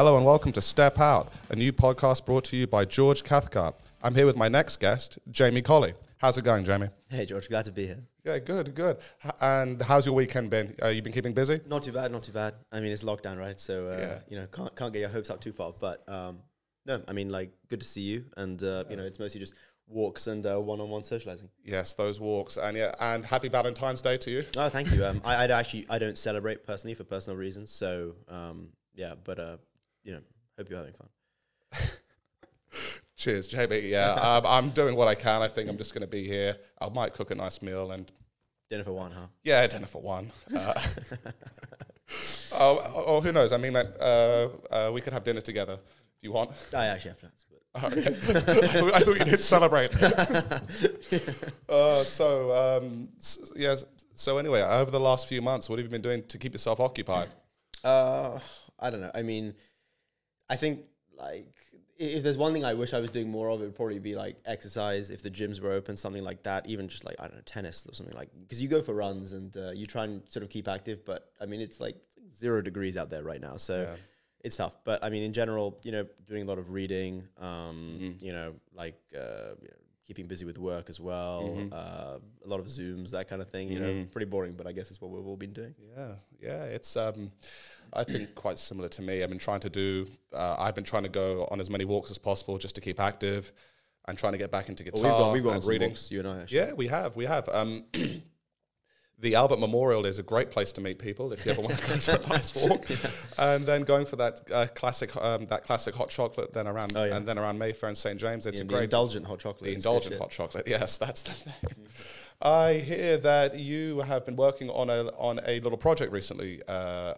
Hello and welcome to Step Out, a new podcast brought to you by George Cathcart. I'm here with my next guest, Jamie Collie. How's it going, Jamie? Hey, George, glad to be here. Yeah, good, good. H- And how's your weekend been? Uh, you been keeping busy? Not too bad, not too bad. I mean, it's lockdown, right? So, uh, Yeah. you know, can't, can't get your hopes up too far. But um, no, I mean, like, good to see you. And, uh, you know, it's mostly just walks and uh, one-on-one socializing. Yes, those walks, and yeah, and happy Valentine's Day to you. Oh, thank you. Um, I, I actually, I don't celebrate personally for personal reasons. So, um, yeah, but, uh, you know, hope you're having fun. Cheers, JB. Yeah, um, I'm doing what I can. I think I'm just going to be here. I might cook a nice meal and Dinner for one, huh? yeah, dinner for one. Uh, oh, oh, who knows? I mean, like, uh, uh, we could have dinner together if you want. I actually have plans. But Okay. I, thought, I thought you did celebrate. uh, so, um, s- yeah. So anyway, over the last few months, what have you been doing to keep yourself occupied? Uh, I don't know. I mean, I think like if there's one thing I wish I was doing more of, it would probably be like exercise. If the gyms were open, something like that. Even just like I don't know, tennis or something like because you go for runs and uh, you try and sort of keep active. But I mean, it's like zero degrees out there right now, so Yeah. it's tough. But I mean, in general, you know, doing a lot of reading. Um, Mm-hmm. you know, like uh, you know, keeping busy with work as well. Mm-hmm. Uh, a lot of zooms, that kind of thing. You know, pretty boring, but I guess it's what we've all been doing. Yeah, yeah. It's um, I think quite similar to me. I've been trying to do. Uh, I've been trying to go on as many walks as possible just to keep active, and trying to get back into guitar Well, we've gone, we've gone on and reading. walks, you and I. Actually. Yeah, we have. We have. Um, the Albert Memorial is a great place to meet people if you ever want to go to a nice walk. And then going for that uh, classic, um, that classic hot chocolate, then around Oh, yeah. and then around Mayfair and St James. It's Yeah, a the great indulgent hot chocolate. the indulgent hot chocolate. Yes, that's the thing. I hear that you have been working on a on a little project recently, uh,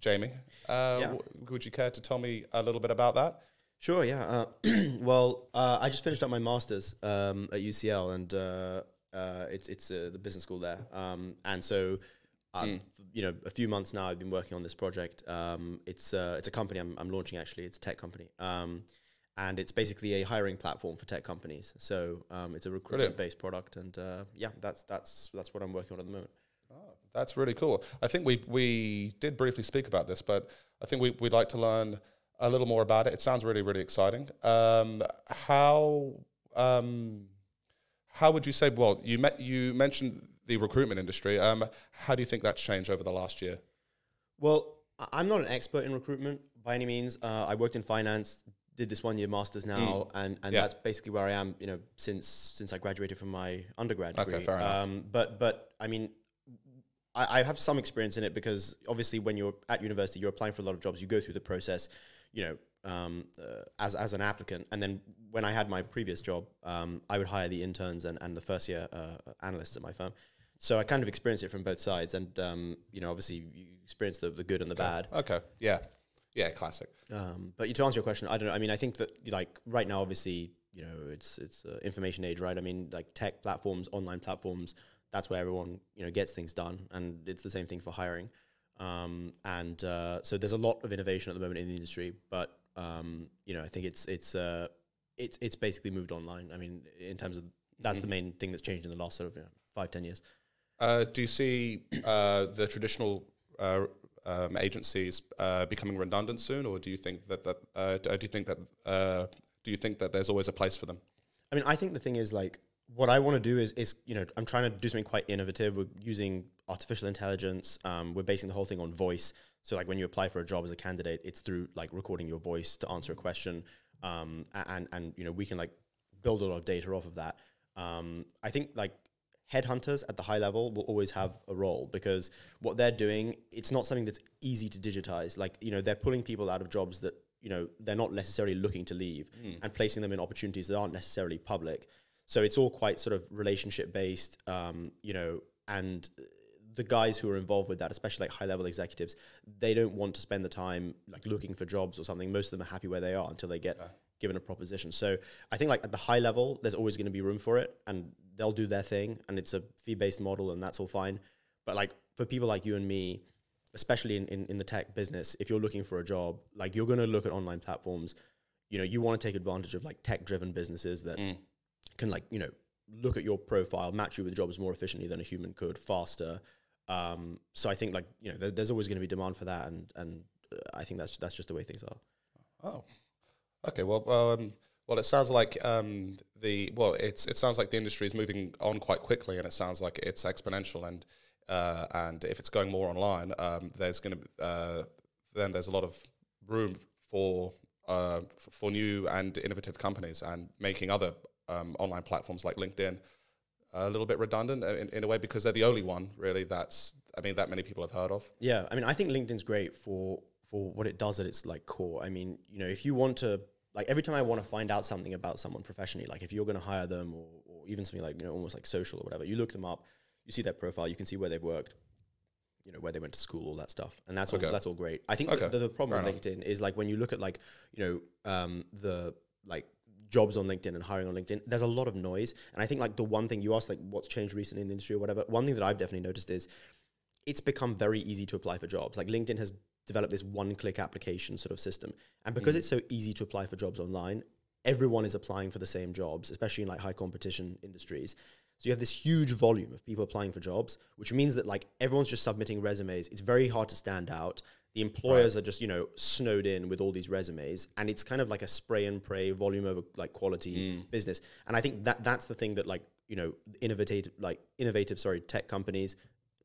Jamie. Uh, Yeah. w- would you care to tell me a little bit about that? Sure, yeah. Uh, well, uh, I just finished up my master's um, at UCL, and uh, it's it's uh, the business school there. Um, and so, uh, f- you know, a few months now, I've been working on this project. Um, it's uh, it's a company I'm, I'm launching actually. It's a tech company, um, and it's basically a hiring platform for tech companies. So um, it's a recruitment based product, and uh, yeah, that's that's that's what I'm working on at the moment. That's really cool. I think we we did briefly speak about this, but I think we, we'd like to learn a little more about it. It sounds really, really exciting. Um, how um, how would you say? Well, you met you mentioned the recruitment industry. Um, how do you think that's changed over the last year? Well, I'm not an expert in recruitment by any means. Uh, I worked in finance, did this one year masters now, and, and Yeah. that's basically where I am. You know, since since I graduated from my undergrad Okay, degree. fair enough. Um, but but I mean, I, I have some experience in it because obviously when you're at university, you're applying for a lot of jobs. You go through the process, you know, um, uh, as as an applicant, and then when I had my previous job, um, I would hire the interns and, and the first year uh, analysts at my firm. So I kind of experienced it from both sides, and um, you know, obviously you experience the, the good and the bad. Okay, yeah, yeah, classic. Um, but to answer your question, I don't know. I mean, I think that like right now, obviously, you know, it's it's uh, information age, right? I mean, like tech platforms, online platforms, that's where everyone you know gets things done, and it's the same thing for hiring. Um, and uh, so there's a lot of innovation at the moment in the industry, but um, you know, I think it's it's uh, it's it's basically moved online. I mean, in terms of that's the main thing that's changed in the last sort of you know, five ten years. Uh, do you see uh, the traditional uh, um, agencies uh, becoming redundant soon, or do you think that that uh, do you think that uh, do you think that there's always a place for them? I mean, I think the thing is like what I want to do is is you know I'm trying to do something quite innovative. We're using artificial intelligence. Um, we're basing the whole thing on voice. So like when you apply for a job as a candidate, it's through like recording your voice to answer a question. Um, and and you know we can like build a lot of data off of that. Um, I think like headhunters at the high level will always have a role because what they're doing it's not something that's easy to digitize like you know they're pulling people out of jobs that you know they're not necessarily looking to leave and placing them in opportunities that aren't necessarily public so it's all quite sort of relationship based um, you know and the guys who are involved with that especially like high level executives they don't want to spend the time like looking for jobs or something. Most of them are happy where they are until they get given a proposition. So i think like at the high level there's always going to be room for it and they'll do their thing and it's a fee based model and that's all fine. But like for people like you and me especially in, in, in the tech business if you're looking for a job like you're going to look at online platforms. You know you want to take advantage of like tech driven businesses that mm. can like you know look at your profile match you with jobs more efficiently than a human could faster um, so i think like you know there, there's always going to be demand for that and and uh, i think that's that's just the way things are Oh, okay. Well, um, well, it sounds like um, the well, it's it sounds like the industry is moving on quite quickly, and it sounds like it's exponential. And uh, and if it's going more online, um, there's going to uh, then there's a lot of room for uh, f- for new and innovative companies and making other um, online platforms like LinkedIn a little bit redundant uh, in, in a way because they're the only one really that's I mean that many people have heard of. Yeah, I mean, I think LinkedIn's great for for what it does at its like core. I mean, you know, if you want to like every time I want to find out something about someone professionally, like if you're going to hire them or, or even something like you know almost like social or whatever, you look them up, you see their profile, you can see where they've worked, you know where they went to school, all that stuff, and that's Okay. all that's all great. I think Okay, the, the problem fair with LinkedIn is like when you look at like you know um, the like jobs on LinkedIn and hiring on LinkedIn, there's a lot of noise, and I think like the one thing you asked like what's changed recently in the industry or whatever, one thing that I've definitely noticed is it's become very easy to apply for jobs. Like LinkedIn has developed this one-click application sort of system, and because mm. it's so easy to apply for jobs online, everyone is applying for the same jobs, especially in like high competition industries. So you have this huge volume of people applying for jobs, which means that like everyone's just submitting resumes. It's very hard to stand out. The employers are just you know snowed in with all these resumes, and it's kind of like a spray and pray, volume over like quality business. And I think that that's the thing that like you know innovative like innovative sorry tech companies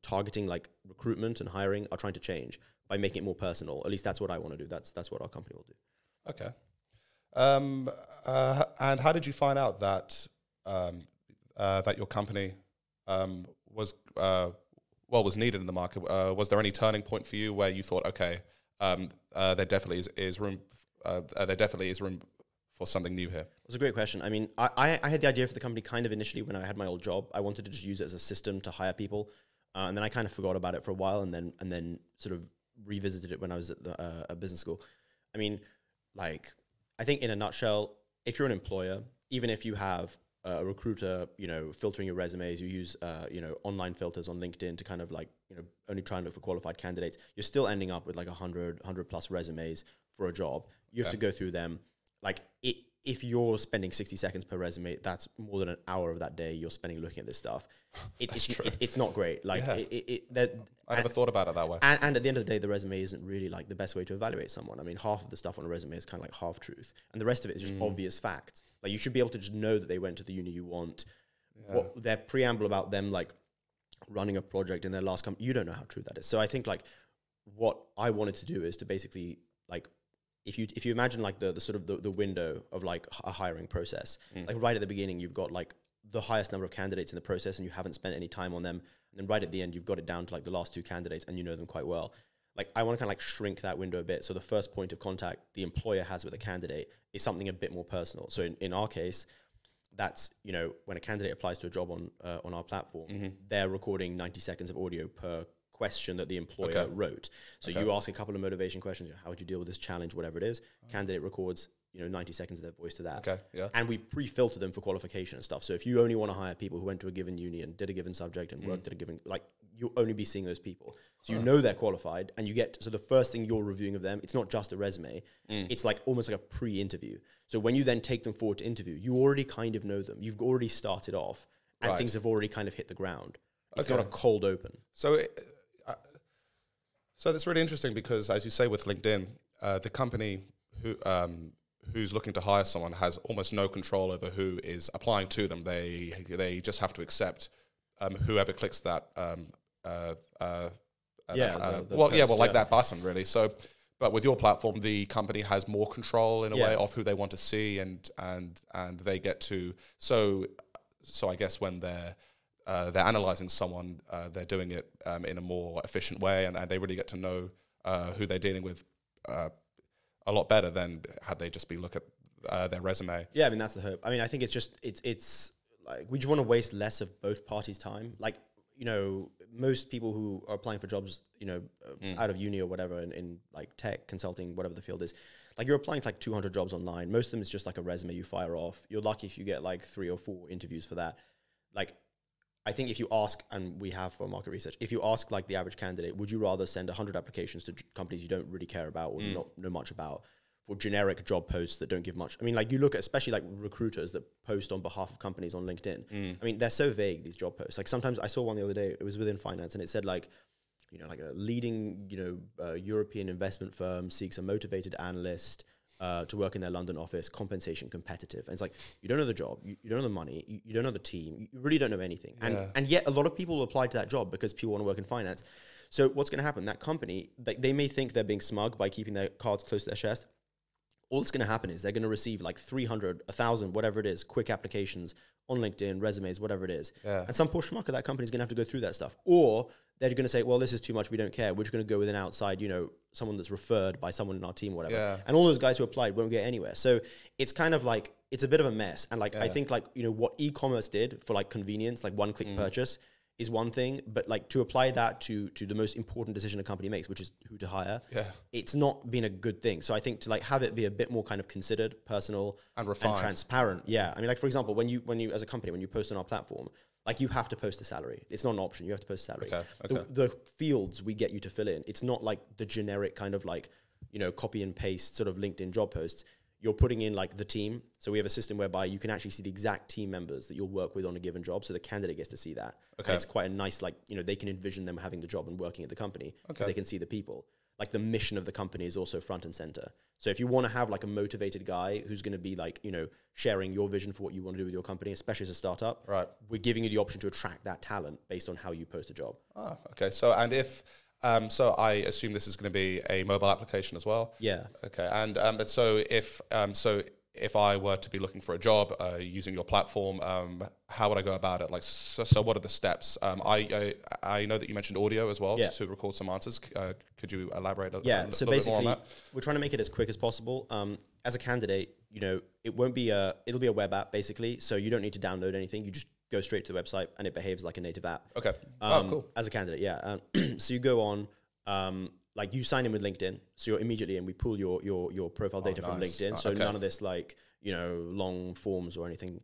targeting like recruitment and hiring are trying to change by making it more personal. At least that's what I want to do. That's that's what our company will do. Okay. Um, uh, and how did you find out that um, uh, that your company um, was uh, well was needed in the market? Uh, was there any turning point for you where you thought, okay, um, uh, there definitely is, is room, uh, uh, there definitely is room for something new here? It's a great question. I mean, I, I, had the idea for the company kind of initially when I had my old job. I wanted to just use it as a system to hire people, uh, and then I kind of forgot about it for a while, and then and then sort of revisited it when I was at the, uh, a business school. I mean, like I think in a nutshell, if you're an employer, even if you have a recruiter, you know, filtering your resumes, you use uh, you know online filters on LinkedIn to kind of like you know only try and look for qualified candidates. You're still ending up with like 100, 100 plus resumes for a job. You have to go through them. Like it, if you're spending 60 seconds per resume, that's more than an hour of that day you're spending looking at this stuff. It, it's. It, it's not great. Like Yeah. it, it, it, that, I never thought about it that way. and, and at the end of the day, the resume isn't really like the best way to evaluate someone. I mean, half of the stuff on a resume is kind of like half truth, and the rest of it is just mm. obvious facts. Like you should be able to just know that they went to the uni you want. What their preamble about them like running a project in their last company, you don't know how true that is. So I think like what I wanted to do is to basically like if you if you imagine like the, the sort of the, the window of like a hiring process, like right at the beginning you've got like the highest number of candidates in the process and you haven't spent any time on them, and then right at the end you've got it down to like the last two candidates and you know them quite well. Like I want to kind of like shrink that window a bit. So the first point of contact the employer has with a candidate is something a bit more personal. So in, in our case, that's you know when a candidate applies to a job on uh, on our platform, they're recording ninety seconds of audio per question that the employer Okay. wrote. So you ask a couple of motivation questions. you know, How would you deal with this challenge, whatever it is? Mm. Candidate records you know ninety seconds of their voice to that. Okay, yeah. And we pre-filter them for qualification and stuff. So if you only want to hire people who went to a given uni and did a given subject and worked mm. at a given like you'll only be seeing those people. So you know they're qualified and you get so the first thing you're reviewing of them, it's not just a resume. Mm. It's like almost like a pre-interview. So when you then take them forward to interview, you already kind of know them. You've already started off and Right. things have already kind of hit the ground. It's Okay. not a cold open. So, it, so that's really interesting because, as you say, with LinkedIn, uh, the company who um, who's looking to hire someone has almost no control over who is applying to them. They they just have to accept um, whoever clicks that. Um, uh, uh, uh, Yeah, uh, the- the well, yeah, post, well, like yeah. that button, really. So, but with your platform, the company has more control in a way of who they want to see, and and and they get to. So, so I guess when they're uh, they're analyzing someone, uh, they're doing it um, in a more efficient way, and, and they really get to know uh, who they're dealing with uh, a lot better than had they just be look at uh, their resume. Yeah, I mean that's the hope. I mean, I think it's just it's it's like we just want to waste less of both parties' time. Like you know, most people who are applying for jobs, you know, uh, out of uni or whatever, in, in like tech consulting, whatever the field is, like you're applying to like 200 jobs online. Most of them is just like a resume you fire off. You're lucky if you get like three or four interviews for that. Like. I think if you ask, and we have for market research, if you ask like the average candidate, would you rather send 100 applications to companies you don't really care about or not know much about, for generic job posts that don't give much. I mean, like you look at especially like recruiters that post on behalf of companies on LinkedIn. I mean, they're so vague these job posts. Like sometimes I saw one the other day. It was within finance, and it said like, you know, like a leading you know uh, European investment firm seeks a motivated analyst uh, to work in their London office, compensation competitive. And it's like, you don't know the job, you, you don't know the money, you, you don't know the team, you really don't know anything. And, Yeah. and yet a lot of people apply to that job because people want to work in finance. So what's going to happen? That company, they, they may think they're being smug by keeping their cards close to their chest. All that's going to happen is they're going to receive like 300, 1,000, whatever it is, quick applications on LinkedIn, resumes, whatever it is. Yeah. And some poor schmuck of that company is going to have to go through that stuff. Or they're going to say, well, this is too much. We don't care. We're just going to go with an outside, you know, someone that's referred by someone in our team, whatever. Yeah. And all those guys who applied won't get anywhere. So it's kind of like, it's a bit of a mess. And like, I think like, you know, what e-commerce did for like convenience, like one click Mm. purchase is one thing, but like to apply that to, to the most important decision a company makes, which is who to hire, Yeah. it's not been a good thing. So I think to like have it be a bit more kind of considered, personal, And refined. and transparent. Yeah, I mean, like for example, when you when you as a company when you post on our platform, like you have to post a salary. It's not an option. You have to post a salary. Okay, The, okay. the fields we get you to fill in, it's not like the generic kind of like you know copy and paste sort of LinkedIn job posts. You're putting in like the team. So we have a system whereby you can actually see the exact team members that you'll work with on a given job. So the candidate gets to see that. And Okay. it's quite a nice like you know they can envision them having the job and working at the company because Okay. they can see the people like the mission of the company is also front and center. So if you want to have like a motivated guy who's going to be like, you know, sharing your vision for what you want to do with your company, especially as a startup, Right. we're giving you the option to attract that talent based on how you post a job. Ah, okay. So, and if, um, so I assume this is going to be a mobile application as well. Yeah. Okay. And um, but so if um, so if I were to be looking for a job uh, using your platform, um, how would I go about it? Like, so, so what are the steps? Um, I, I I know that you mentioned audio as well Yeah. to record some answers. Uh, could you elaborate a, a Yeah. li- So little bit more on basically, we're trying to make it as quick as possible. Um, as a candidate, you know, it won't be a, it'll be a web app basically. So you don't need to download anything. You just go straight to the website and it behaves like a native app. Okay. Um, oh, cool. As a candidate, yeah. Um, so you go on, um, like you sign in with LinkedIn, so you're immediately and We pull your your your profile data from Oh, nice. LinkedIn, Uh, so okay. none of this like you know long forms or anything.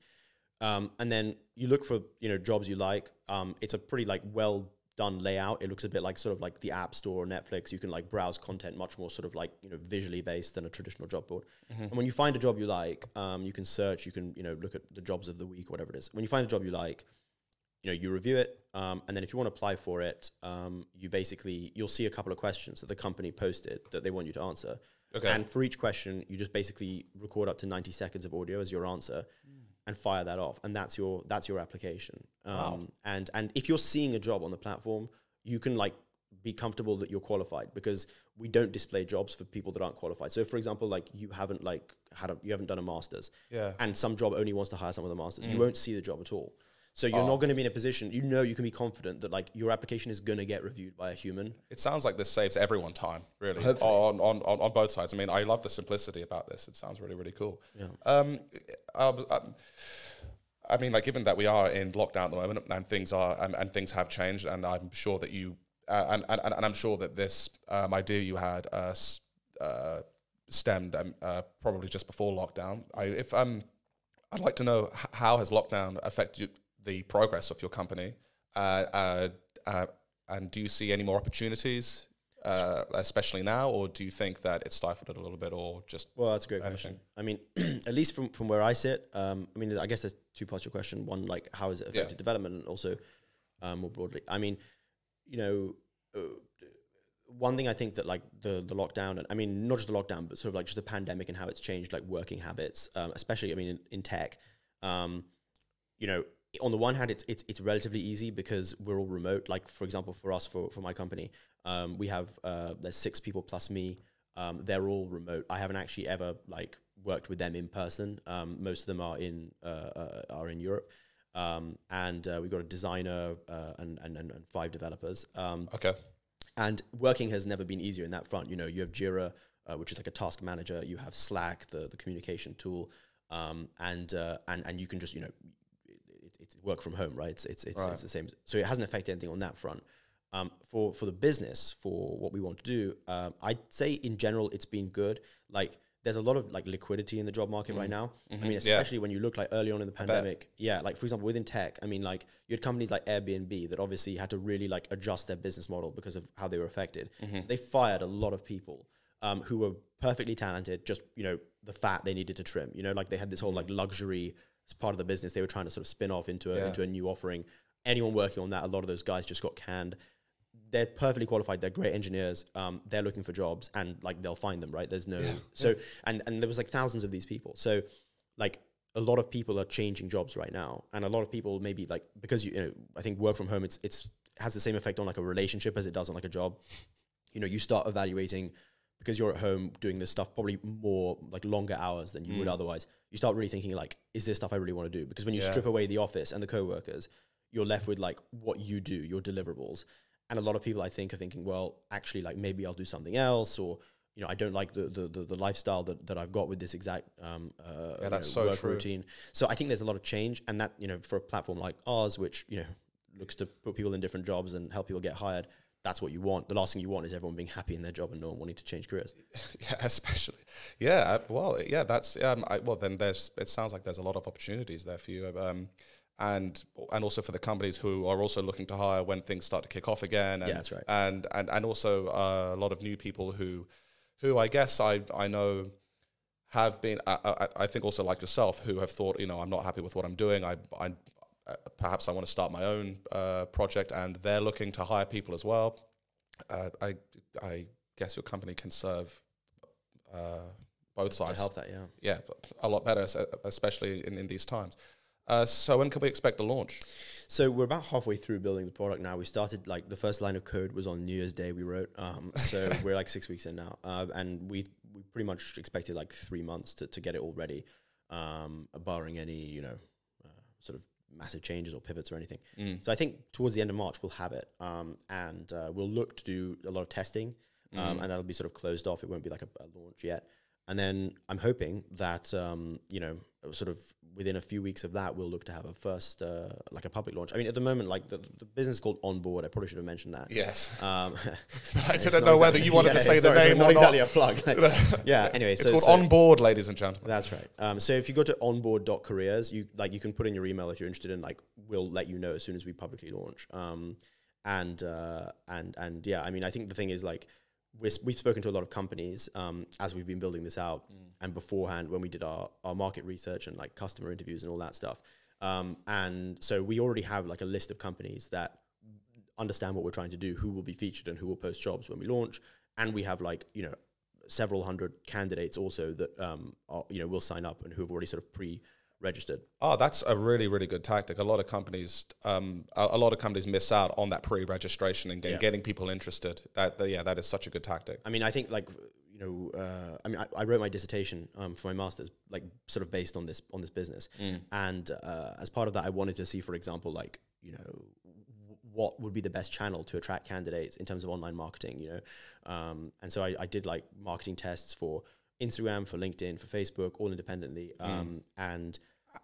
Um, and then you look for you know jobs you like. Um, it's a pretty like well done layout. It looks a bit like sort of like the App Store or Netflix. You can like browse content much more sort of like you know visually based than a traditional job board. And when you find a job you like, um, you can search. You can you know look at the jobs of the week, or whatever it is. When you find a job you like, you know you review it um, and then if you want to apply for it um, you basically you'll see a couple of questions that the company posted that they want you to answer Okay. and for each question you just basically record up to 90 seconds of audio as your answer and fire that off and that's your that's your application um, Wow. and and if you're seeing a job on the platform you can like be comfortable that you're qualified because we don't display jobs for people that aren't qualified so for example like you haven't like had a you haven't done a master's Yeah. and some job only wants to hire someone with a master's, you won't see the job at all. So you're Oh. not going to be in a position. You know, you can be confident that like your application is going to get reviewed by a human. It sounds like this saves everyone time, really, Hopefully. on, on, on, on both sides. I mean, I love the simplicity about this. It sounds really, really cool. Yeah. Um, uh, um, I mean, like, given that we are in lockdown at the moment and things are and, and things have changed, and I'm sure that you uh, and, and and I'm sure that this um, idea you had uh, uh, stemmed um, uh, probably just before lockdown. I, if um, I'd like to know how has lockdown affected the progress of your company, uh, uh, uh, and do you see any more opportunities, uh, especially now, or do you think that it stifled it a little bit, or just Well, that's a great Anything. question. I mean, at least from, from where I sit, um, I mean, I guess there's two parts to your question. One, like, how has it affected Yeah. development, and also um, more broadly. I mean, you know, uh, one thing I think that like the the lockdown, and I mean, not just the lockdown, but sort of like just the pandemic and how it's changed like working habits, um, especially I mean in, in tech. Um, you know, on the one hand, it's it's it's relatively easy because we're all remote. Like for example, for us, for for my company, um, we have uh, there's six people plus me. Um, they're all remote. I haven't actually ever like worked with them in person. Um, most of them are in uh, uh, are in Europe, um, and uh, we've got a designer uh, and, and and five developers. Um, okay? and working has never been easier in that front. You know, you have Jira, uh, which is like a task manager. You have Slack, the the communication tool, um, and uh, and and you can just you know, it's work from home, right? It's it's it's, Right. it's the same. So it hasn't affected anything on that front. Um, for for the business, for what we want to do, um, I'd say in general it's been good. Like there's a lot of like liquidity in the job market right now. I mean, Mm-hmm. Yeah. especially when you look like early on in the pandemic. Yeah, like for example, within tech, I mean, like you had companies like Airbnb that obviously had to really like adjust their business model because of how they were affected. Mm-hmm. So they fired a lot of people um, who were perfectly talented. Just you know, the fat they needed to trim. You know, like they had this whole like luxury as part of the business they were trying to sort of spin off into a, Yeah. into a new offering. Anyone working on that, a lot of those guys just got canned they're perfectly qualified. They're great engineers. Um, they're looking for jobs, and like they'll find them, right? There's no so and and there was like thousands of these people. So like a lot of people are changing jobs right now, and a lot of people maybe like because you, you know I think work from home it's it's has the same effect on like a relationship as it does on like a job. You know, you start evaluating because you're at home doing this stuff probably more like longer hours than you would otherwise. You start really thinking like, is this stuff I really want to do? Because when you Yeah. strip away the office and the co-workers, you're left with like what you do, your deliverables. And a lot of people I think are thinking, well, actually like maybe I'll do something else or you know, I don't like the the, the, the lifestyle that, that I've got with this exact um, uh, you that's know, so work true. routine. So I think there's a lot of change, and that you know, for a platform like ours, which you know looks to put people in different jobs and help people get hired, that's what you want. The last thing you want is everyone being happy in their job and no one wanting to change careers. Yeah, especially. Yeah, well, yeah, that's um, I, well. Then there's. It sounds like there's a lot of opportunities there for you, um, and and also for the companies who are also looking to hire when things start to kick off again. And, Yeah, that's right. And and and also uh, a lot of new people who, who I guess I I know have been. I, I, I think also like yourself who have thought, you know, I'm not happy with what I'm doing. I I uh, perhaps I want to start my own uh, project, and they're looking to hire people as well. Uh, I I guess your company can serve uh, both To sides. help that, yeah. Yeah, a lot better, especially in, in these times. Uh, so when can we expect the launch? So we're about halfway through building the product now. We started like the first line of code was on New Year's Day. We wrote, um, so we're like six weeks in now, uh, and we we pretty much expected like three months to, to get it all ready, um, barring any you know uh, sort of massive changes or pivots or anything. So I think towards the end of March we'll have it, um, and uh, we'll look to do a lot of testing, um, and that'll be sort of closed off. It won't be like a, a launch yet. And then I'm hoping that um, you know, sort of within a few weeks of that, we'll look to have a first uh, like a public launch. I mean, at the moment, like the, the business is called Onboard. I probably should have mentioned that. Yes. Um, I didn't know whether you wanted to yeah, say the sorry, sorry, not or exactly not. a plug. Like, yeah. Anyway, It's so called so- Onboard, ladies and gentlemen. that's right. Um, so if you go to onboard.careers, you like you can put in your email if you're interested in like we'll let you know as soon as we publicly launch. Um, and uh, and and yeah, I mean, I think the thing is like s- we've spoken to a lot of companies um, as we've been building this out, and beforehand when we did our our market research and like customer interviews and all that stuff. Um, and so we already have like a list of companies that understand what we're trying to do, who will be featured and who will post jobs when we launch, and we have like you know several hundred candidates also that um are, you know will sign up and who have already sort of pre-registered. Oh, that's a really, really good tactic. A lot of companies, um, a, a lot of companies miss out on that pre-registration and get, Yeah. getting people interested. That, that- yeah, that is such a good tactic. I mean, I think like you know, uh, I mean, I, I wrote my dissertation um, for my masters, like sort of based on this on this business, and uh, as part of that, I wanted to see, for example, like you know, what would be the best channel to attract candidates in terms of online marketing, you know, um, and so I, I did like marketing tests for Instagram, for LinkedIn, for Facebook, all independently, um, and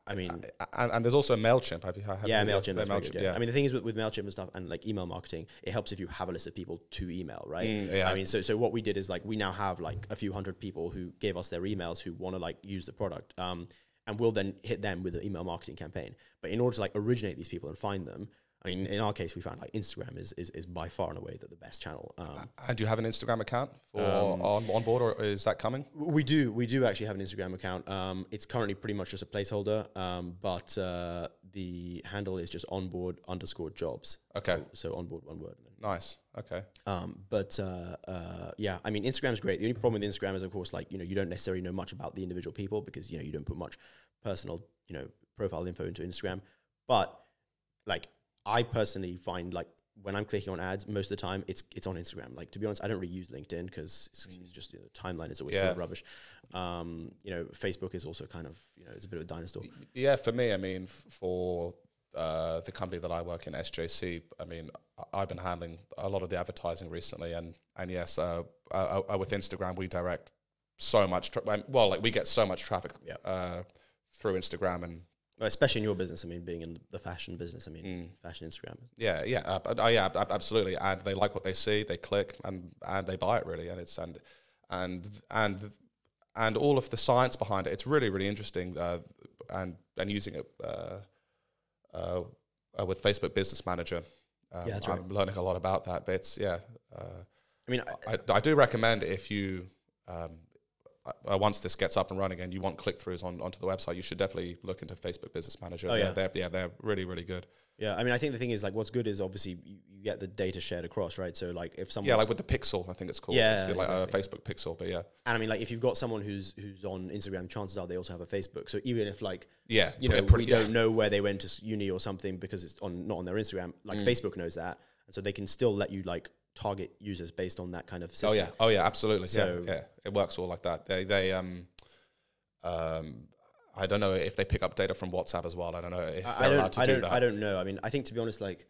I mean, And, and there's also Mailchimp. Have you? Have yeah, you- Mailchimp. That's Mailchimp, good, yeah. I mean, the thing is with, with Mailchimp and stuff, and like email marketing, it helps if you have a list of people to email, right? Mm, yeah. I mean, so so what we did is like we now have like a few hundred people who gave us their emails who want to like use the product, um, and we'll then hit them with an email marketing campaign. But in order to like originate these people and find them, I mean, in our case, we found like Instagram is is, is by far and away the, the best channel. Um, And do you have an Instagram account for on, on board, or is that coming? We do. We do actually have an Instagram account. Um, it's currently pretty much just a placeholder, um, but uh, the handle is just onboard underscore jobs. Okay. So, so onboard one word. Nice. Okay. Um, but uh, uh, yeah, I mean, Instagram's great. The only problem with Instagram is, of course, like you know, you don't necessarily know much about the individual people because you know you don't put much personal, you know, profile info into Instagram. But like, I personally find like when I'm clicking on ads, most of the time it's it's on Instagram. Like to be honest, I don't really use LinkedIn because it's, it's just you know, timeline is always full of rubbish. Um, you know, Facebook is also kind of you know it's a bit of a dinosaur. Yeah, for me, I mean, f- for uh, the company that I work in, SJC, I mean, I- I've been handling a lot of the advertising recently, and and yes, uh, uh, uh, with Instagram, we direct so much. Tra- well, like we get so much traffic Yeah. uh, through Instagram, and especially in your business. I mean, being in the fashion business. I mean, Mm. fashion Instagram. yeah, yeah, uh, uh, yeah, ab- absolutely. And they like what they see, they click, and and they buy it really, and it's and and and and all of the science behind it. It's really really interesting, uh, and and using it uh, uh, uh, with Facebook Business Manager. Um, Yeah, that's I'm learning a lot about that, but it's yeah. Uh, I mean, I, I, I do recommend if you um, uh, once this gets up and running and you want click throughs on onto the website, you should definitely look into Facebook Business Manager. Oh, they're, yeah. they're, yeah, they're really really good. Yeah, I mean, I think the thing is like what's good is obviously you, you get the data shared across, right? So like if someone Yeah, like with the Pixel, I think it's called. Yeah, it's like a. Facebook Pixel, but yeah, and I mean like if you've got someone who's who's on Instagram, chances are they also have a Facebook. So even if like yeah, you know pretty- we yeah. don't know where they went to uni or something because it's on not on their Instagram, like Mm. Facebook knows that, and so they can still let you like target users based on that kind of system. Oh yeah, oh yeah, absolutely. So- yeah, yeah, it works all like that. They they um um. I don't know if they pick up data from WhatsApp as well. I don't know if I, they're don't, allowed to I do that. I don't know. I mean, I think to be honest, like,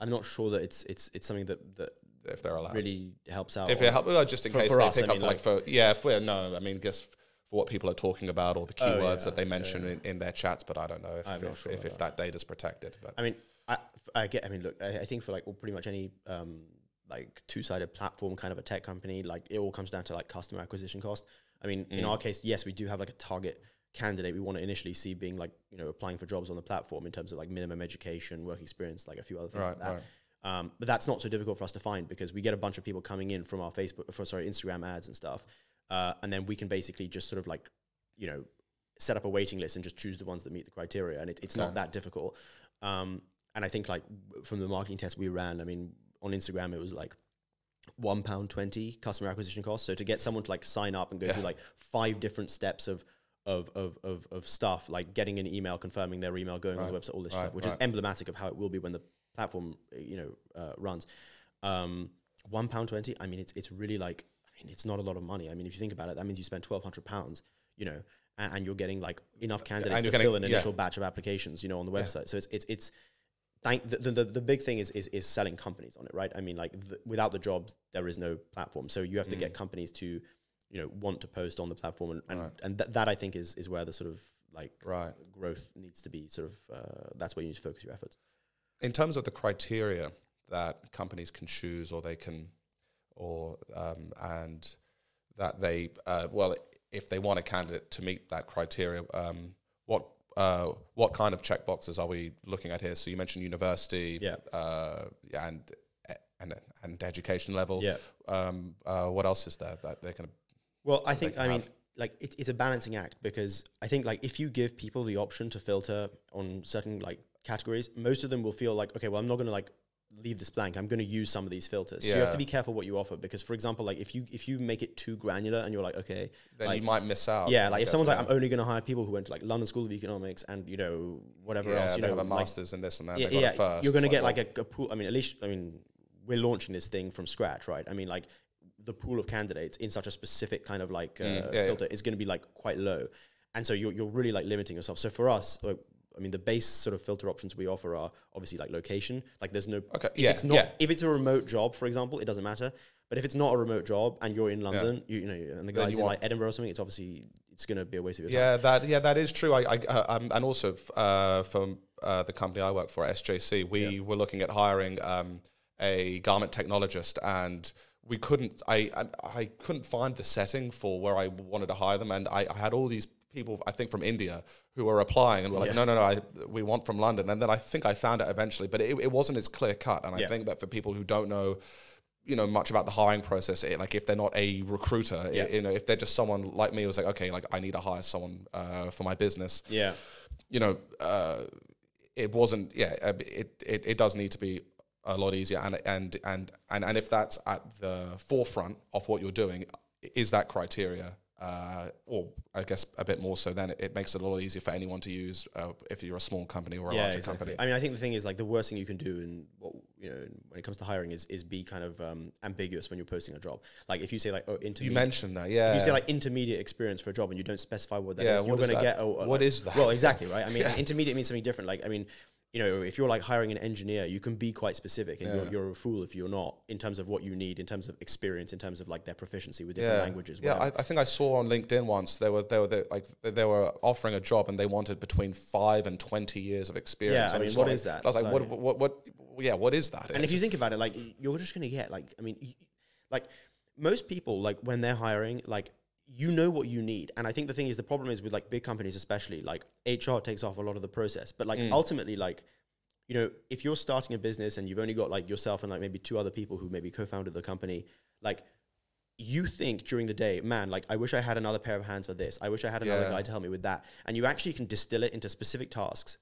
I'm not sure that it's it's it's something that that if they're allowed. really helps out. If it help, well, just in For- case for they us, pick I up mean, for, like for yeah, if we're no, I mean, guess for what people are talking about or the Oh, keywords yeah, that they yeah, mention In, in their chats, but I don't know if if, sure if, if that data is protected. But I mean, I, I get. I mean, look, I, I think for like well, pretty much any um, like two sided platform kind of a tech company, like it all comes down to like customer acquisition cost. I mean, in Mm. our case, yes, we do have like a target candidate we want to initially see being like you know applying for jobs on the platform in terms of like minimum education, work experience, like a few other things right, like that. right, Um, but that's not so difficult for us to find because we get a bunch of people coming in from our Facebook, for sorry, Instagram ads and stuff, uh, and then we can basically just sort of like, you know, set up a waiting list and just choose the ones that meet the criteria, and it, it's Okay. not that difficult. Um, and I think like from the marketing test we ran, I mean, on Instagram it was like one pound twenty customer acquisition cost. So to get someone to like sign up and go Yeah. through like five different steps of of, of, of, of stuff like getting an email, confirming their email, going on the website, all this right, stuff, which is emblematic of how it will be when the platform you know uh, runs. Um, one pound twenty. I mean, it's it's really like I mean, it's not a lot of money. I mean, if you think about it, that means you spend twelve hundred pounds. You know, and, and you're getting like enough candidates and to getting- fill an yeah. initial batch of applications. You know, on the Yeah. website. So it's it's it's thank the, the, the big thing is, is is selling companies on it, right? I mean, like the, without the jobs, there is no platform. So you have to get companies to, you know, want to post on the platform, and and, Right. and th- that I think is is where the sort of like right. growth needs to be. Sort of uh, that's where you need to focus your efforts. In terms of the criteria that companies can choose, or they can, or um, and that they uh, well, if they want a candidate to meet that criteria, um, what uh, what kind of checkboxes are we looking at here? So you mentioned university, Yeah. uh, and and and education level. Yeah. Um, uh, what else is there that they can? Well, I think I mean like it, it's a balancing act because I think like if you give people the option to filter on certain like categories, most of them will feel like okay, well, I'm not going to like leave this blank. I'm going to use some of these filters. So you have to be careful what you offer because, for example, like if you if you make it too granular and you're like okay, Then like, you might miss out. yeah, like if someone's like. I'm only going to hire people who went to like London School of Economics and you know whatever yeah, else, you know, have a like, master's in this and that. yeah, yeah, first. you're going to get like, like a, a pool. I mean, at least I mean, we're launching this thing from scratch, right? I mean, like the pool of candidates in such a specific kind of like uh, Mm, yeah, yeah. filter is going to be like quite low, and so you're you're really like limiting yourself. So for us. Like, I mean, the base sort of filter options we offer are obviously like location. Like, there's no Okay, if yeah, it's not yeah. if it's a remote job, for example, it doesn't matter. But if it's not a remote job and you're in London, you, you know, and the guys in like Edinburgh or something, it's obviously it's going to be a waste of your time. Yeah, that yeah, that is true. I, I uh, um, and also uh, from uh, the company I work for, SJC, we were looking at hiring um, a garment technologist, and we couldn't. I, I I couldn't find the setting for where I wanted to hire them, and I, I had all these people, I think from India, who were applying, and were like, Yeah. no, no, no, I, we want from London, and then I think I found it eventually, but it, it wasn't as clear cut, and I think that for people who don't know you know much about the hiring process it, like if they're not a recruiter Yeah. you know if they're just someone like me who's like okay like i need to hire someone uh, for my business Yeah. you know uh, it wasn't yeah uh, it, it it does need to be a lot easier and and and and, and if that's at the forefront of what you're doing is that criteria uh, or I guess a bit more so, then it, it makes it a lot easier for anyone to use uh, if you're a small company or a yeah, larger exactly. company. I mean, I think the thing is like the worst thing you can do, and what you know, when it comes to hiring, is is be kind of um, ambiguous when you're posting a job. Like if you say like oh You intermediate, mentioned that, yeah. if you say like intermediate experience for a job and you don't specify what that is, Yeah, you're going to get. Oh, uh, What like- is that? Well, exactly right. I mean, Yeah. intermediate means something different. Like I mean. You know, if you're like hiring an engineer, you can be quite specific, and Yeah. you're, you're a fool if you're not in terms of what you need, in terms of experience, in terms of like their proficiency with different languages. Yeah. I, I think I saw on LinkedIn once they were they were they, like they- were offering a job and they wanted between five and twenty years of experience. Yeah, I mean, what like- is that? I was like, what, Like- what, what, yeah, what is that? And if you think about it, like you're just gonna get like, I mean, like most people, like when they're hiring, like you know what you need. And I think the thing is, the problem is with like big companies, especially like HR takes off a lot of the process. But like Mm. ultimately, like you know, if you're starting a business and you've only got like yourself and like maybe two other people who maybe co-founded the company, like you think during the day, man, like I wish I had another pair of hands for this. I wish I had another Yeah. guy to help me with that. And you actually can distill it into specific tasks.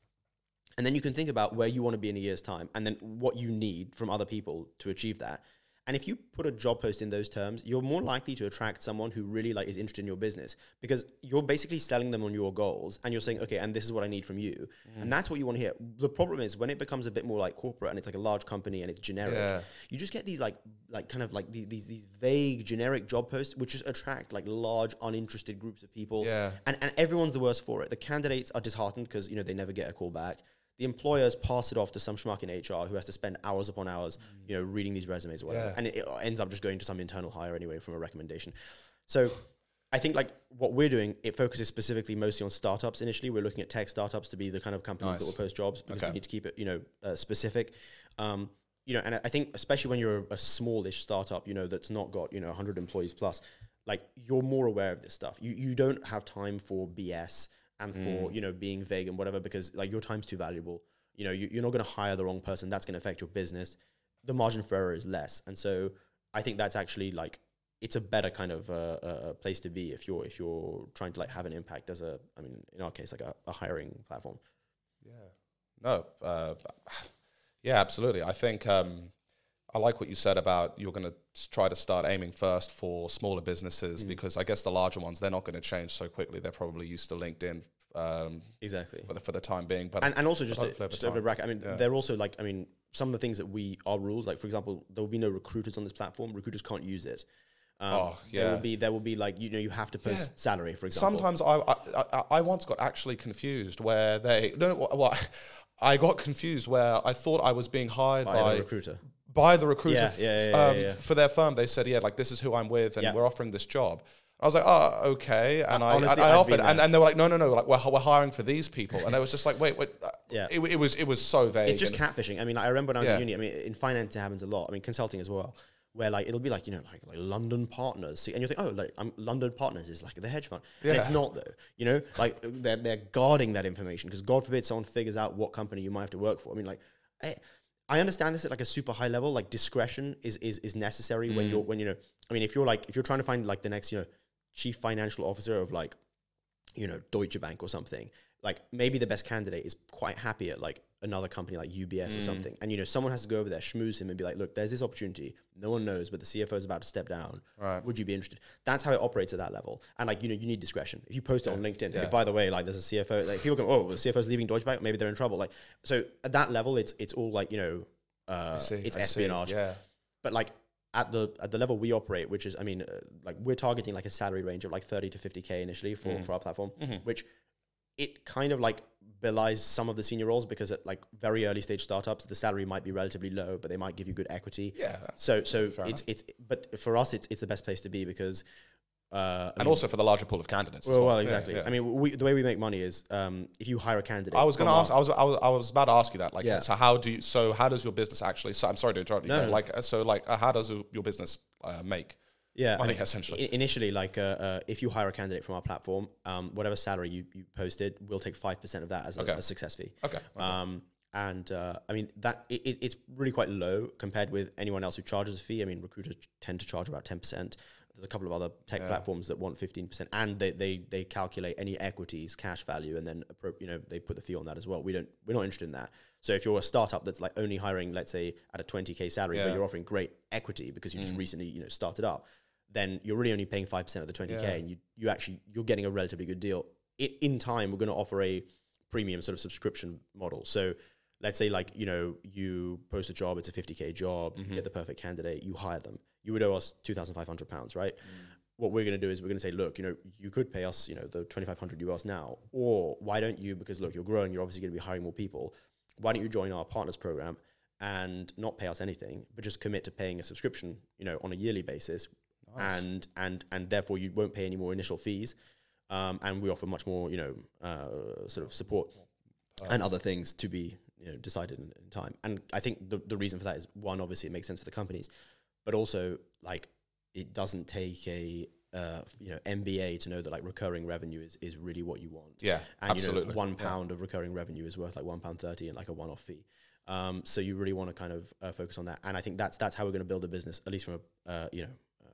And then you can think about where you want to be in a year's time and then what you need from other people to achieve that. And if you put a job post in those terms, you're more likely to attract someone who really like is interested in your business because you're basically selling them on your goals and you're saying, okay, and this is what I need from you. Mm. And that's what you want to hear. The problem is when it becomes a bit more like corporate and it's like a large company and it's generic, Yeah. you just get these like like kind of like these these, these vague generic job posts which just attract like large uninterested groups of people. Yeah. And and everyone's the worse for it. The candidates are disheartened because you know they never get a call back. The employers pass it off to some schmuck in HR who has to spend hours upon hours, you know, reading these resumes or whatever. Yeah. And it, it ends up just going to some internal hire anyway from a recommendation. So I think like what we're doing, it focuses specifically mostly on startups initially. We're looking at tech startups to be the kind of companies that Nice. will post jobs because Okay. we need to keep it, you know, uh, specific. Um, you know, and I I think especially when you're a smallish startup, you know, that's not got you know 100 employees plus, like you're more aware of this stuff. You you don't have time for BS and for you know being vague and whatever because like your time's too valuable. You know, you, you're not going to hire the wrong person. That's going to affect your business. The margin for error is less, and so I think that's actually like it's a better kind of uh, uh, uh, place to be if you're if you're trying to like have an impact as a I mean in our case like a, a hiring platform. Yeah. No. Uh, yeah, absolutely. I think um, I like what you said about you're going to try to start aiming first for smaller Mm. businesses because I guess the larger ones they're not going to change so quickly. They're probably used to LinkedIn um, Exactly. for the for the time being. But and, and also just, to, just over bracket. I mean, Yeah. they're also like I mean, some of the things that we our rules like for example, there will be no recruiters on this platform. Recruiters can't use it. Um, Oh, There yeah. will be there will be like you know you have to post Yeah. salary for example. sometimes I, I I I once got actually confused where they no, no what I got confused where I thought I was being hired by by a recruiter. By the recruiter Yeah, yeah, yeah, um, yeah, yeah. for their firm. They said, "Yeah, like this is who I'm with, and Yeah. we're offering this job." I was like, "Oh, okay," and I, honestly, I, I offered, and, and they were like, "No, no, no, like we're, we're hiring for these people," and I was just like, "Wait, wait." uh, Yeah. it, it was it was so vague. It's just catfishing. I mean, I remember when I was Yeah. in uni. I mean, in finance it happens a lot. I mean, consulting as well, where like it'll be like you know like like London Partners, and you think, oh, like I'm London Partners is like the hedge fund, and it's not though. You know, like they're they're guarding that information because God forbid someone figures out what company you might have to work for. I mean, like. I, I understand this at like a super high level. Like discretion is is, is necessary when Mm. you're when you know. I mean, if you're like if you're trying to find like the next you know chief financial officer of like you know Deutsche Bank or something, like maybe the best candidate is quite happy at like another company like UBS Mm. or something, and you know someone has to go over there, schmooze him, and be like, look, there's this opportunity. No one knows, but the CFO is about to step down. Right. Would you be interested? That's how it operates at that level. And like you know, you need discretion. If you post it on LinkedIn, Yeah. hey, by the way, like there's a CFO, like people go, oh, the CFO's leaving Deutsche Bank, maybe they're in trouble. Like so at that level, it's it's all like you know, uh, see, it's I see, espionage Yeah, but like at the at the level we operate, which is I mean, uh, like we're targeting like a salary range of like thirty to fifty k initially for Mm. for our platform, Mm-hmm. which it kind of like belies some of the senior roles because at like very early stage startups, the salary might be relatively low, but they might give you good equity. yeah, So so Fair it's it's but for us it's it's the best place to be because. Uh, and mean- also for the larger pool of candidates. as well, well, exactly. yeah. I mean, we, the way we make money is um, if you hire a candidate. I was going to ask. I was, I was. I was about to ask you that. Like, Yeah. so how do you? So how does your business actually? So I'm sorry to interrupt you. No, no. Like, uh, so like, uh, how does your business uh, make yeah, I mean, essentially? Initially, like uh, uh, if you hire a candidate from our platform, um, whatever salary you, you posted, we'll take five percent of that as a, Okay. a success fee. Okay. okay. Um, and uh, I mean that it, it, it's really quite low compared with anyone else who charges a fee. I mean, recruiters tend to charge about ten percent. There's a couple of other tech Yeah. platforms that want fifteen percent, and they, they they calculate any equities, cash value, and then you know they put the fee on that as well. We don't we're not interested in that. So if you're a startup that's like only hiring, let's say at a twenty k salary, Yeah. but you're offering great equity because you just mm. recently you know started up, then you're really only paying five percent of the twenty k, Yeah. and you you actually you're getting a relatively good deal. I in time, we're going to offer a premium sort of subscription model. So let's say like you know you post a job, it's a 50k job, you get mm-hmm. the perfect candidate, you hire them. You would owe us 2,500 pounds, right? Mm. What we're going to do is we're going to say, look, you know, you could pay us, you know, the 2,500 you owe us now, or why don't you? Because look, you're growing, you're obviously going to be hiring more people. Why don't you join our partners program and not pay us anything, but just commit to paying a subscription, you know, on a yearly basis, and and and therefore you won't pay any more initial fees. Um, and we offer much more, you know, uh, sort of support and other things to be you know decided in, in time. And I think the the reason for that is one, obviously, it makes sense for the companies, but also like it doesn't take a uh, you know MBA to know that like recurring revenue is, is really what you want. yeah, And absolutely. you know, one Yeah. of recurring revenue is worth like one pound thirty and like a one off fee. Um, so you really want to kind of uh, focus on that, and I think that's that's how we're going to build a business, at least from a uh, you know uh,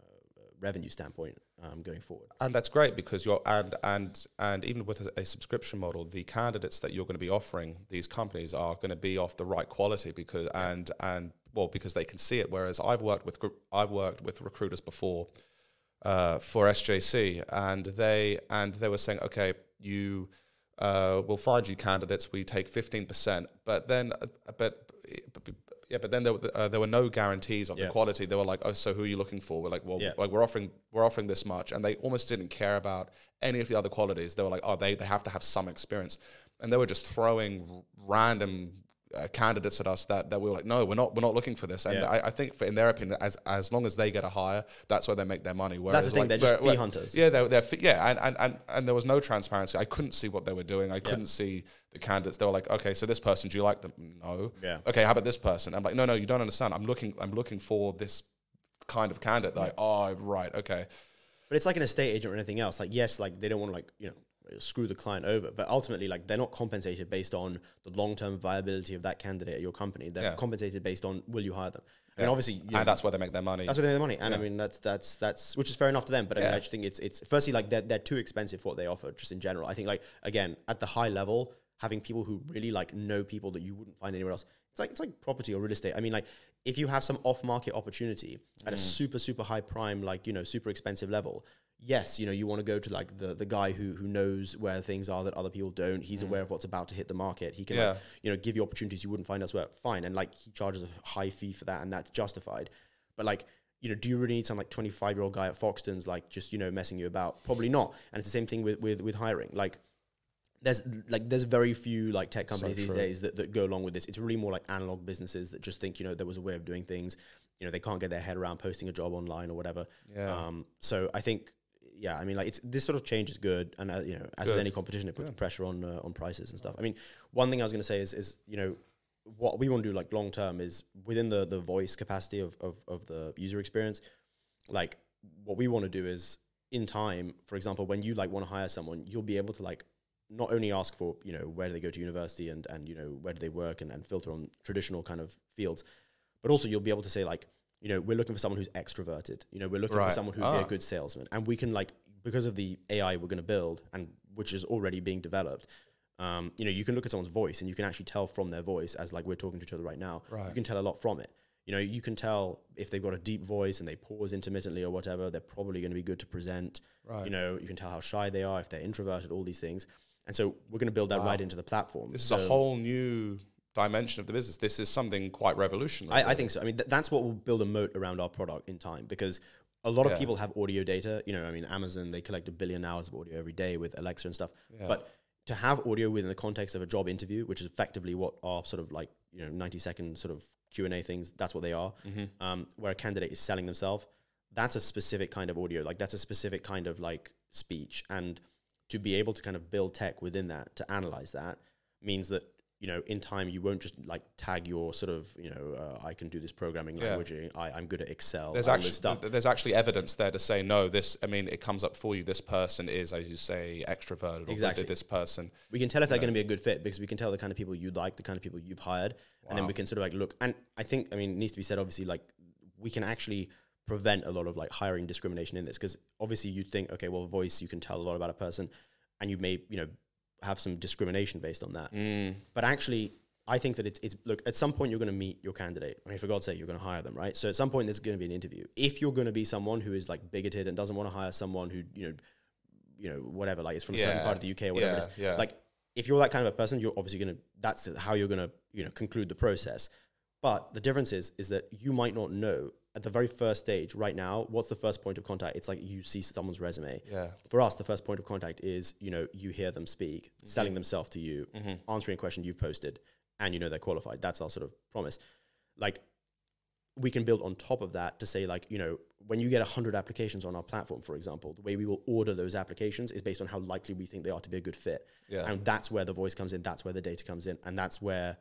revenue standpoint um, going forward. and that's great because you're and and and even with a, a subscription model, the candidates that you're going to be offering these companies are going to be of the right quality because and and well because they can see it. Whereas I've worked with gr- I've worked with recruiters before uh, for SJC, and they and they were saying, okay, you uh, we'll find you candidates. We take fifteen percent, but then uh, but, but yeah, but then there, were- uh, there were no guarantees of Yeah. the quality. They were like, oh, so who are you looking for? We're like, well, Yeah. like we're offering we're offering this much, and they almost didn't care about any of the other qualities. They were like, oh, they they have to have some experience, and they were just throwing random. Uh, candidates at us that, that we were like no we're not we're not looking for this and Yeah. I, I think for, in their opinion as as long as they get a hire that's where they make their money whereas That's the thing, like, they're just fee hunters. yeah, they're, they're fi- yeah, and, and, and, and there was no transparency. I couldn't see what they were doing. I couldn't see the candidates. They were like, okay, so this person, do you like them? No. Yeah. Okay, how about this person? I'm like, no, no, you don't understand. I'm looking, I'm looking for this kind of candidate. Like, oh, right, okay, But it's like an estate agent or anything else. Like, yes, like they don't want to like you know screw the client over, but ultimately, like they're not compensated based on the long term viability of that candidate at your company. They're Yeah. compensated based on will you hire them. Yeah. mean, obviously, you know, and that's where they make their money. That's where they make their money, and I mean that's that's that's which is fair enough to them. But I mean, I just think it's it's firstly like they're they're too expensive for what they offer, just in general. I think like again at the high level, having people who really like know people that you wouldn't find anywhere else. It's like it's like property or real estate. I mean, like if you have some off market opportunity at a mm. super super high prime, like you know super expensive level. Yes, you know you want to go to like the the guy who who knows where things are that other people don't. He's aware of what's about to hit the market. He can like, you know give you opportunities you wouldn't find elsewhere. Fine, and like he charges a high fee for that, and that's justified. But like, you know, do you really need some like 25 year old guy at Foxtons like just, you know, messing you about? Probably not. And it's the same thing with with, with hiring. Like there's like there's very few like tech companies these true. days that, that go along with this. It's really more like analog businesses that just think, you know, there was a way of doing things. You know, they can't get their head around posting a job online or whatever. Yeah. Um, so I think, yeah, I mean, like it's this sort of change is good, and uh, you know, as with any competition, it puts pressure on uh, on prices and stuff. I mean, one thing I was going to say is is you know what we want to do like long term is within the the voice capacity of, of of the user experience like what we want to do is in time for example when you like want to hire someone you'll be able to like not only ask for you know where do they go to university and and you know where do they work and, and filter on traditional kind of fields but also you'll be able to say like you know we're looking for someone who's extroverted. You know we're looking for someone who'd be Ah. a good salesman. And we can like because of the ai we're going to build and which is already being developed um, you know you can look at someone's voice and you can actually tell from their voice as like we're talking to each other right now. Right. you can tell a lot from it. You know you can tell if they've got a deep voice and they pause intermittently or whatever they're probably going to be good to present. Right. you know you can tell how shy they are if they're introverted all these things. And so we're going to build that right into the platform. This is a whole new dimension of the business. This is something quite revolutionary. I, I think so. I mean th- that's what will build a moat around our product in time because a lot of Yeah. people have audio data. You know i mean amazon they collect a billion hours of audio every day with alexa and stuff. But to have audio within the context of a job interview which is effectively what our sort of like you know 90 second sort of q&a things that's what they are. Um, where a candidate is selling themselves that's a specific kind of audio like that's a specific kind of like speech. And to be able to kind of build tech within that to analyze that means that you know in time you won't just like tag your sort of you know uh, i can do this programming Yeah. language I, i'm good at excel there's all actually this stuff there's actually evidence there to say no. This, I mean, it comes up for you. This person is, as you say, extroverted. Or Exactly. This person, we can tell if they're going to be a good fit because we can tell the kind of people you like the kind of people you've hired and then we can sort of like look and i think i mean it needs to be said obviously like we can actually prevent a lot of like hiring discrimination in this because obviously you think okay well voice you can tell a lot about a person and you may you know have some discrimination based on that. Mm. but actually i think that it's, it's look at some point you're going to meet your candidate. I mean for god's sake you're going to hire them right? So at some point there's going to be an interview. If you're going to be someone who is like bigoted and doesn't want to hire someone who you know you know whatever like it's from a certain part of the uk or whatever it is Yeah, yeah. like if you're that kind of a person you're obviously going to that's how you're going to you know conclude the process. But the difference is is that you might not know at the very first stage right now what's the first point of contact it's like you see someone's resume Yeah. for us the first point of contact is you know you hear them speak Mm-hmm. selling themselves to you answering a question you've posted and you know they're qualified that's our sort of promise like we can build on top of that to say like you know when you get 100 applications on our platform for example the way we will order those applications is based on how likely we think they are to be a good fit Yeah. and that's where the voice comes in that's where the data comes in and that's where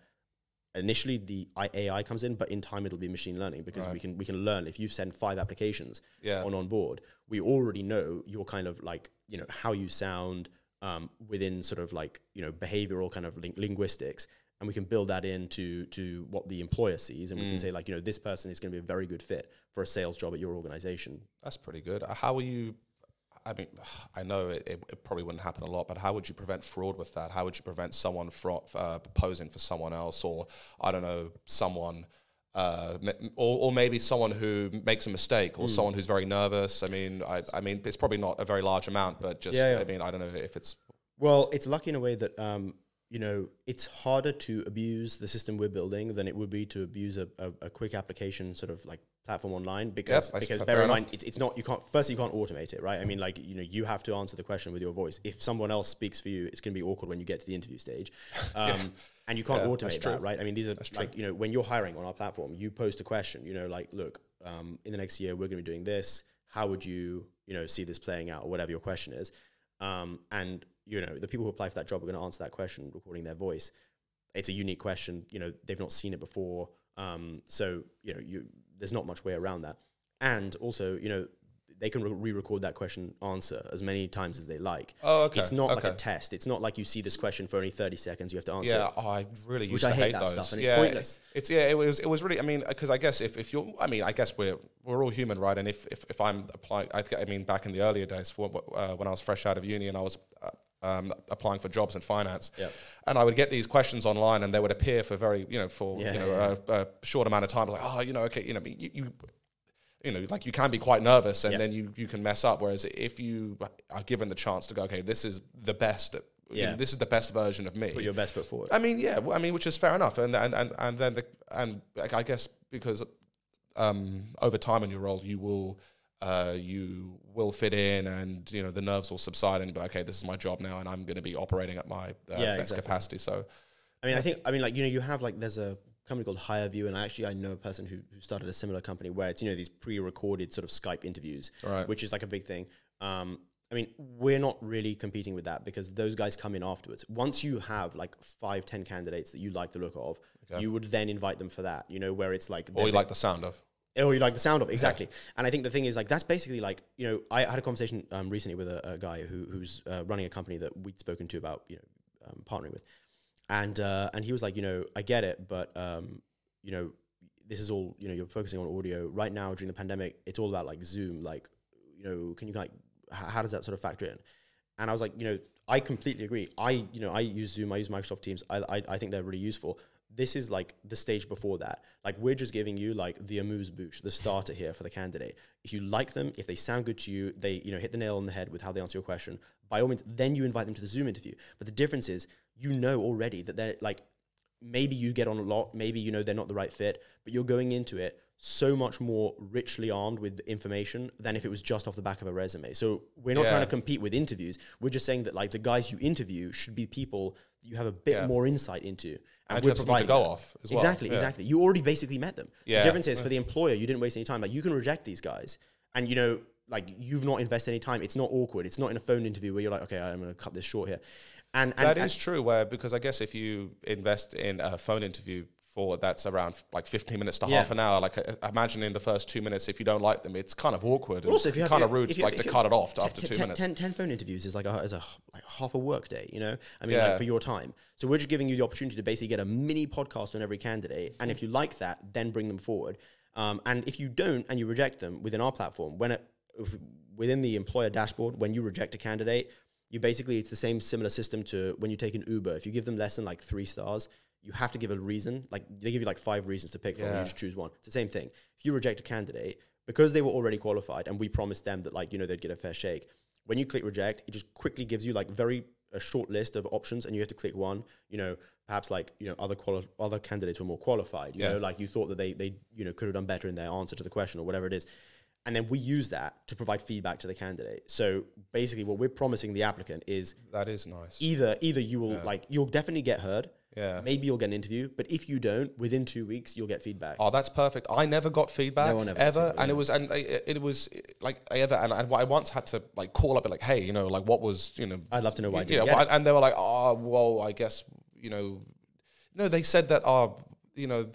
initially the ai comes in but in time it'll be machine learning because we can we can learn if you send five applications Yeah. on Onboard we already know your kind of like you know how you sound um, within sort of like you know behavioral kind of lin- linguistics and we can build that into to what the employer sees, and we Mm. can say like, you know, this person is going to be a very good fit for a sales job at your organization. That's pretty good. Uh, How are you? I mean, I know it, it, it probably wouldn't happen a lot, but how would you prevent fraud with that? How would you prevent someone from uh, posing for someone else, or I don't know, someone, uh, m- or, or maybe someone who makes a mistake, or someone who's very nervous? I mean, I, I mean, it's probably not a very large amount, but just, Yeah, yeah. I mean, I don't know if it's Well, it's lucky in a way that um, you know it's harder to abuse the system we're building than it would be to abuse a, a, a quick application sort of like platform online because that's because bear in mind it's, it's not you can't first you can't automate it right? I mean like you know you have to answer the question with your voice. If someone else speaks for you it's going to be awkward when you get to the interview stage. Um, and you can't Yeah, automate true. that right? I mean these are like you know when you're hiring on our platform you post a question you know like look um, in the next year we're going to be doing this. How would you you know see this playing out? or whatever your question is. Um, and you know the people who apply for that job are going to answer that question recording their voice. It's a unique question you know they've not seen it before. Um, so you know you there's not much way around that and also you know they can re- re-record that question answer as many times as they like Oh, okay, it's not like a test it's not like you see this question for only 30 seconds you have to answer Yeah, oh, I really used I to hate hate, that those. stuff, and it's yeah, pointless. It's yeah, it was it was really. I mean, because I guess if, if you're, I mean, I guess we're we're all human, right? And if if, if I'm applying, I, I mean, back in the earlier days, for, uh, when I was fresh out of uni and I was. Uh, um, applying for jobs in finance, Yep. and I would get these questions online, and they would appear for very, you know, for Yeah, you know yeah, A, a short amount of time. Like, oh, you know, okay, you know, you, you you know, like you can be quite nervous and Yeah. then you, you can mess up. Whereas if you are given the chance to go, okay, this is the best, you Yeah. know, this is the best version of me. put your best foot forward I mean, yeah, I mean, which is fair enough. And and and, and then the, and like, I guess because um, over time in your role, you will uh, you will fit in, and you know the nerves will subside, and be like, okay, this is my job now, and I'm going to be operating at my uh, Yeah, best exactly. capacity. So I mean, I think I mean, like you know, you have like there's a company called HireVue, and I actually I know a person who, who started a similar company where it's you know these pre-recorded sort of Skype interviews, Right. which is like a big thing. Um, I mean, we're not really competing with that because those guys come in afterwards. Once you have like five, ten candidates that you like the look of, you would then invite them for that. You know, where it's like or you like the sound of. Or you like the sound of it. exactly. And I think the thing is like that's basically like you know I had a conversation um, recently with a, a guy who who's uh, running a company that we'd spoken to about you know um, partnering with, and uh, and he was like you know I get it, but um, you know this is all you know you're focusing on audio right now during the pandemic. It's all about like Zoom, like you know can you like how does that sort of factor in? And I was like you know I completely agree. I you know I use Zoom, I use Microsoft Teams. I I, I think they're really useful this is like the stage before that. Like we're just giving you like the amuse bouche, the starter here for the candidate. If you like them, if they sound good to you, they you know hit the nail on the head with how they answer your question. By all means, then you invite them to the Zoom interview. But the difference is, you know already that they're like maybe you get on a lot, maybe you know they're not the right fit, but you're going into it so much more richly armed with information than if it was just off the back of a resume. So we're not Yeah. trying to compete with interviews. We're just saying that like the guys you interview should be people you have a bit Yeah. more insight into. And we're you have something to go that. off as well. Exactly, Yeah. exactly. You already basically met them. Yeah. The difference is for the employer, you didn't waste any time. Like you can reject these guys, and you know, like you've not invested any time. It's not awkward. It's not in a phone interview where you're like, okay, I'm going to cut this short here. And, and That and- is true. Where because I guess if you invest in a phone interview for that's around like 15 minutes to Yeah. half an hour, like uh, imagine in the first two minutes, if you don't like them, it's kind of awkward. And also if you have kind of rude, like to cut it off te- after te- two te- minutes. 10, 10 phone interviews is like a, is a like half a work day, you know? I mean, Yeah. like for your time. So we're just giving you the opportunity to basically get a mini podcast on every candidate. And if you like that, then bring them forward. Um, and if you don't and you reject them within our platform, when it, if, within the employer dashboard, when you reject a candidate, you basically, it's the same similar system to when you take an Uber. If you give them less than like three stars, you have to give a reason. Like they give you like five reasons to pick from. You just choose one. It's the same thing. If you reject a candidate because they were already qualified, and we promised them that like you know they'd get a fair shake. When you click reject, it just quickly gives you like very a short list of options, and you have to click one. You know, perhaps like you know other quali- other candidates were more qualified. You Yeah. know, like you thought that they they you know could have done better in their answer to the question or whatever it is. And then we use that to provide feedback to the candidate. So basically, what we're promising the applicant is that is nice. either either you will like you'll definitely get heard. Yeah. Maybe you'll get an interview, but if you don't, within two weeks you'll get feedback. Oh, that's perfect. I never got feedback No one ever feedback, and it was and it, it was like I ever and, and I once had to like call up and like, hey, you know, like what was you know, I'd love to know why I you know, get and they were like, oh, well, I guess you know, no, they said that, uh, you know,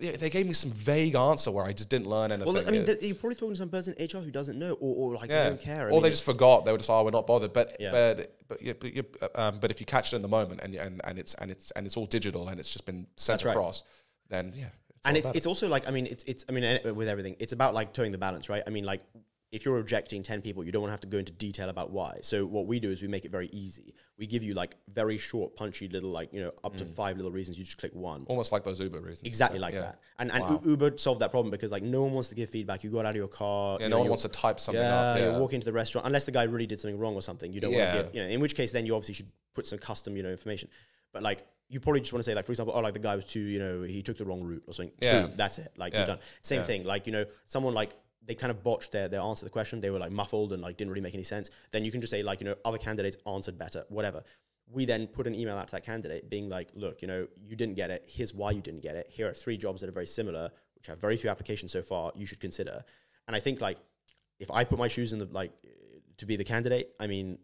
they, they gave me some vague answer where I just didn't learn anything. Well, I mean, you're probably talking to some person in HR who doesn't know, or, or like yeah. they don't care. I or mean, they just forgot. They were just, oh, we're not bothered. But Yeah. but but yeah, but, you, um, but if you catch it in the moment and and and it's and it's and it's all digital and it's just been sent That's right. across, then yeah. It's and it's it's also like I mean it's it's I mean eh, with everything it's about like towing the balance, right? I mean like if you're rejecting ten people, you don't want to have to go into detail about why. So what we do is we make it very easy. We give you like very short, punchy little like you know up to mm. five little reasons. You just click one. almost like those Uber reasons. Exactly like Yeah. that. And and Wow. Uber solved that problem because like no one wants to give feedback. You got out of your car. Yeah, you no one wants to type something yeah, up. Yeah, you're walking to the restaurant unless the guy really did something wrong or something. You don't Yeah. want to give, you know, in which case then you obviously should put some custom, you know, information. But like you probably just want to say like, for example, oh, like the guy was too, you know, he took the wrong route or something. Yeah. Boom, that's it. Like Yeah. you're done. Same Yeah. thing. Like you know, someone like they kind of botched their their answer to the question. They were like muffled and like didn't really make any sense. Then you can just say like, you know, other candidates answered better, whatever. We then put an email out to that candidate being like, look, you know, you didn't get it. Here's why you didn't get it. Here are three jobs that are very similar, which have very few applications so far. You should consider. And I think like if I put my shoes in the like to be the candidate, I mean,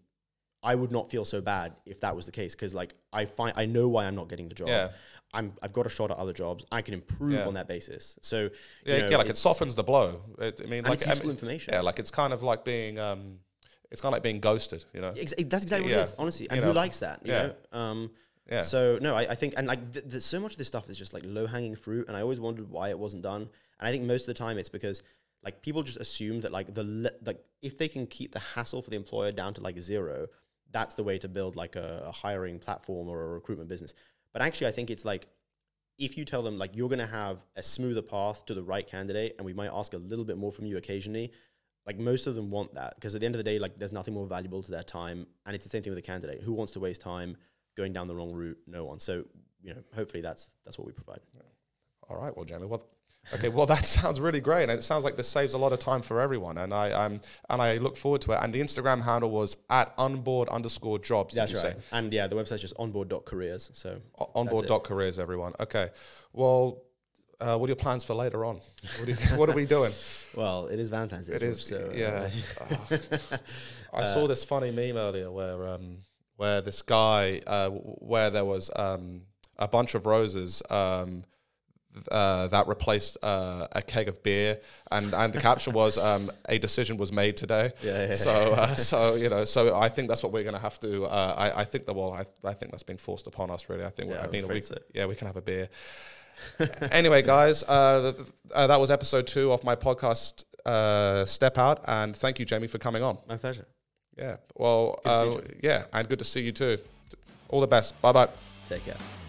I would not feel so bad if that was the case because like I find I know why I'm not getting the job. Yeah. I'm I've got a shot at other jobs. I can improve Yeah. on that basis. So yeah, know, yeah, like it softens the blow. It, I mean, like it's I useful mean, information. Yeah, like it's kind of like being, um, it's kind of like being ghosted. You know. Ex- that's exactly what it is, honestly. And You who know, likes that? You yeah. know. Um, Yeah. So no, I, I think and like th- th- so much of this stuff is just like low hanging fruit, and I always wondered why it wasn't done. And I think most of the time it's because like people just assume that like the le- like if they can keep the hassle for the employer down to like zero, that's the way to build like a, a hiring platform or a recruitment business. But actually, I think it's like if you tell them like you're going to have a smoother path to the right candidate, and we might ask a little bit more from you occasionally. Like most of them want that because at the end of the day, like there's nothing more valuable to their time, and it's the same thing with the candidate. Who wants to waste time going down the wrong route? No one. So you know, hopefully that's that's what we provide. All right, well, Jamie, well, okay, well, that sounds really great, and it sounds like this saves a lot of time for everyone, and I, I'm, and I look forward to it. And the Instagram handle was at onboard underscore jobs. That's right. say? And yeah, the website's just onboard.careers. So O- Onboard dot careers, everyone. Okay, well, uh, what are your plans for later on? What are, you, what are we doing? well, it is Valentine's Day. It is, So, uh, yeah. I saw this funny meme earlier where um, where this guy uh, where there was um, a bunch of roses um, uh, that replaced uh, a keg of beer, and and the caption was um, a decision was made today. Yeah, yeah, So uh, so you know so I think that's what we're gonna have to. Uh, I I think that well I I think that's been forced upon us really. I think Yeah, I mean we, yeah we can have a beer. anyway, guys, uh, th- uh, that was episode two of my podcast, uh, Step Out, and thank you, Jamie, for coming on. My pleasure. Yeah, well, to uh, yeah, and good to see you too. All the best. Bye bye. Take care.